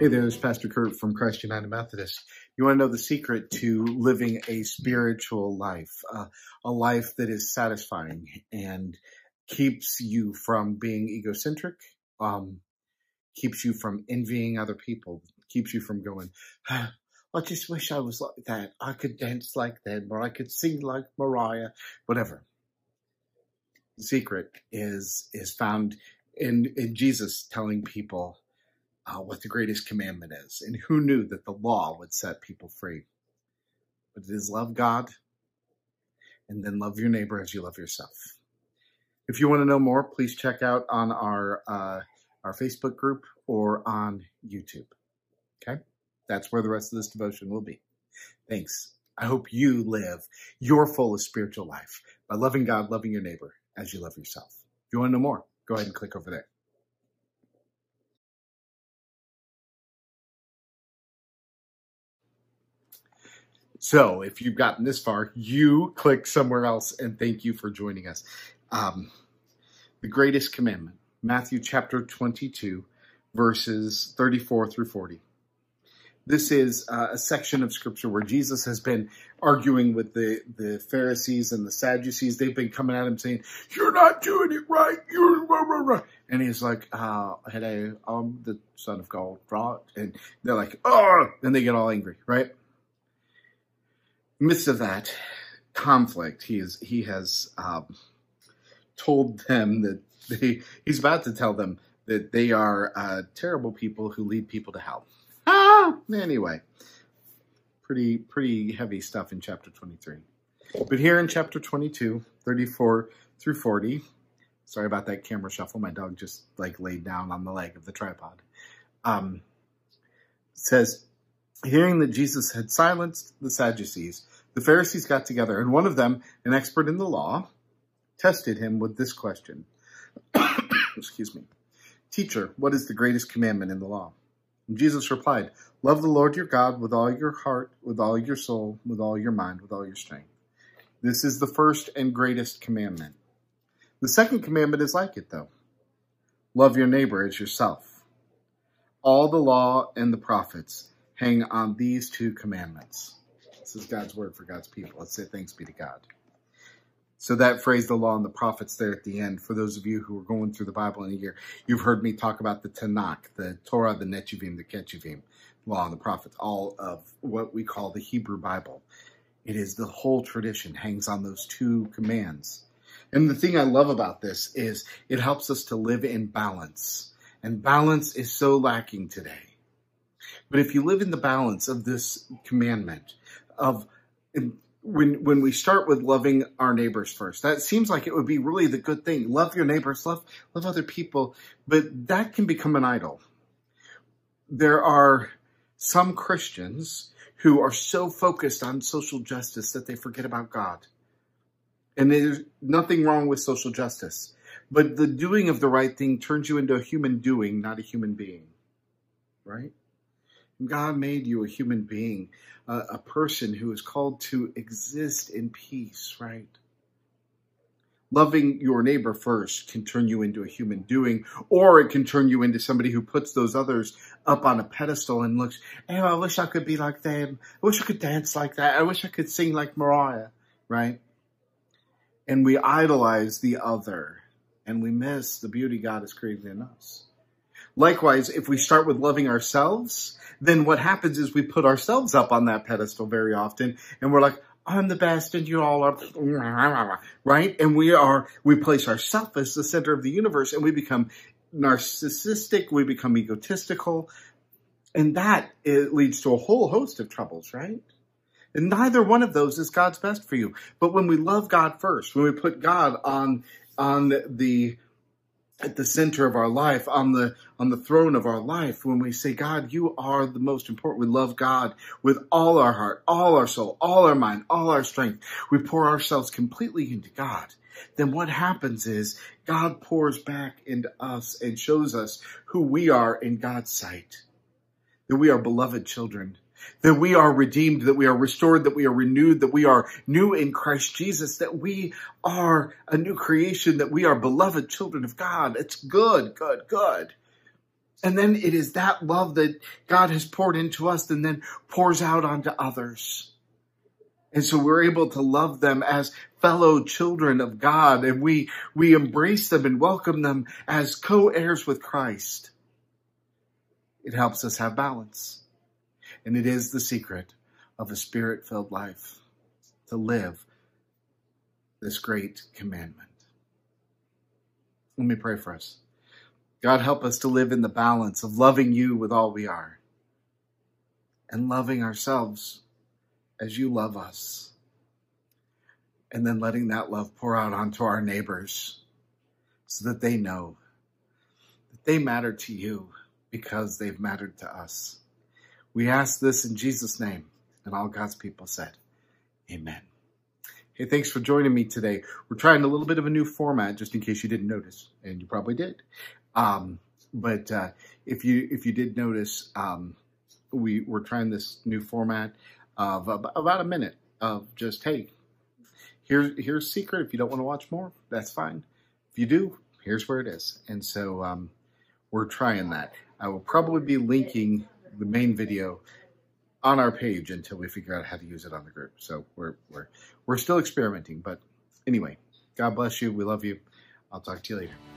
Hey there, this is Pastor Kurt from Christ United Methodist. You want to know the secret to living a spiritual life, uh, a life that is satisfying and keeps you from being egocentric, um, keeps you from envying other people, keeps you from going, ah, I just wish I was like that. I could dance like them or I could sing like Mariah, whatever. The secret is, is found in, in Jesus telling people, uh, what the greatest commandment is. And who knew that the law would set people free? But it is love God and then love your neighbor as you love yourself. If you want to know more, please check out on our uh, our Facebook group or on YouTube. Okay, that's where the rest of this devotion will be. Thanks. I hope you live your fullest spiritual life by loving God, loving your neighbor as you love yourself. If you want to know more, go ahead and click over there. So if you've gotten this far, you click somewhere else and thank you for joining us. Um, the greatest commandment, Matthew chapter 22, verses 34 through 40. This is uh, a section of scripture where Jesus has been arguing with the, the Pharisees and the Sadducees. They've been coming at him saying, you're not doing it right. You're rah, rah, rah. And he's like, uh, hello, I'm the son of God, right? And they're like, oh, and they get all angry, right? Midst of that conflict, he is he has um, told them that they he's about to tell them that they are uh, terrible people who lead people to hell. Ah, anyway, pretty pretty heavy stuff in chapter 23. But here in chapter 22, 34 through 40, sorry about that camera shuffle. My dog just like laid down on the leg of the tripod. Um, says, hearing that Jesus had silenced the Sadducees, the Pharisees got together, and one of them, an expert in the law, tested him with this question. Excuse me. Teacher, what is the greatest commandment in the law? And Jesus replied, Love the Lord your God with all your heart, with all your soul, with all your mind, with all your strength. This is the first and greatest commandment. The second commandment is like it, though. Love your neighbor as yourself. All the law and the prophets hang on these two commandments. This is God's word for God's people. Let's say thanks be to God. So that phrase, the law and the prophets there at the end, for those of you who are going through the Bible in a year, you've heard me talk about the Tanakh, the Torah, the Netuvim, the Ketuvim, law and the prophets, all of what we call the Hebrew Bible. It is the whole tradition hangs on those two commands. And the thing I love about this is it helps us to live in balance. And balance is so lacking today. But if you live in the balance of this commandment, of when when we start with loving our neighbors first. That seems like it would be really the good thing. Love your neighbors love love other people. But that can become an idol. There are some christians who are so focused on social justice that they forget about god. And there's nothing wrong with social justice. But the doing of the right thing turns you into a human doing not a human being. Right God made you a human being, a, a person who is called to exist in peace, right? Loving your neighbor first can turn you into a human doing, or it can turn you into somebody who puts those others up on a pedestal and looks, hey, I wish I could be like them. I wish I could dance like that. I wish I could sing like Mariah, right? And we idolize the other and we miss the beauty God has created in us. Likewise, if we start with loving ourselves, then what happens is we put ourselves up on that pedestal very often and we're like, I'm the best and you all are, right? And we are, we place ourselves as the center of the universe and we become narcissistic, we become egotistical, and that leads to a whole host of troubles, right? And neither one of those is God's best for you. But when we love God first, when we put God on, on the at the center of our life, on the on the throne of our life, when we say, God, you are the most important. We love God with all our heart, all our soul, all our mind, all our strength. We pour ourselves completely into God. Then what happens is God pours back into us and shows us who we are in God's sight. That we are beloved children that we are redeemed, that we are restored, that we are renewed, that we are new in Christ Jesus, that we are a new creation, that we are beloved children of God. It's good, good, good. And then it is that love that God has poured into us and then pours out onto others. And so we're able to love them as fellow children of God and we, we embrace them and welcome them as co-heirs with Christ. It helps us have balance. And it is the secret of a spirit filled life to live this great commandment. Let me pray for us. God, help us to live in the balance of loving you with all we are and loving ourselves as you love us. And then letting that love pour out onto our neighbors so that they know that they matter to you because they've mattered to us. We ask this in Jesus' name. And all God's people said, Amen. Hey, thanks for joining me today. We're trying a little bit of a new format, just in case you didn't notice, and you probably did. Um, but uh, if you if you did notice, um, we we're trying this new format of about a minute of just hey, here's here's secret. If you don't want to watch more, that's fine. If you do, here's where it is. And so um, we're trying that. I will probably be linking the main video on our page until we figure out how to use it on the group. So we're we're we're still experimenting, but anyway, God bless you. We love you. I'll talk to you later.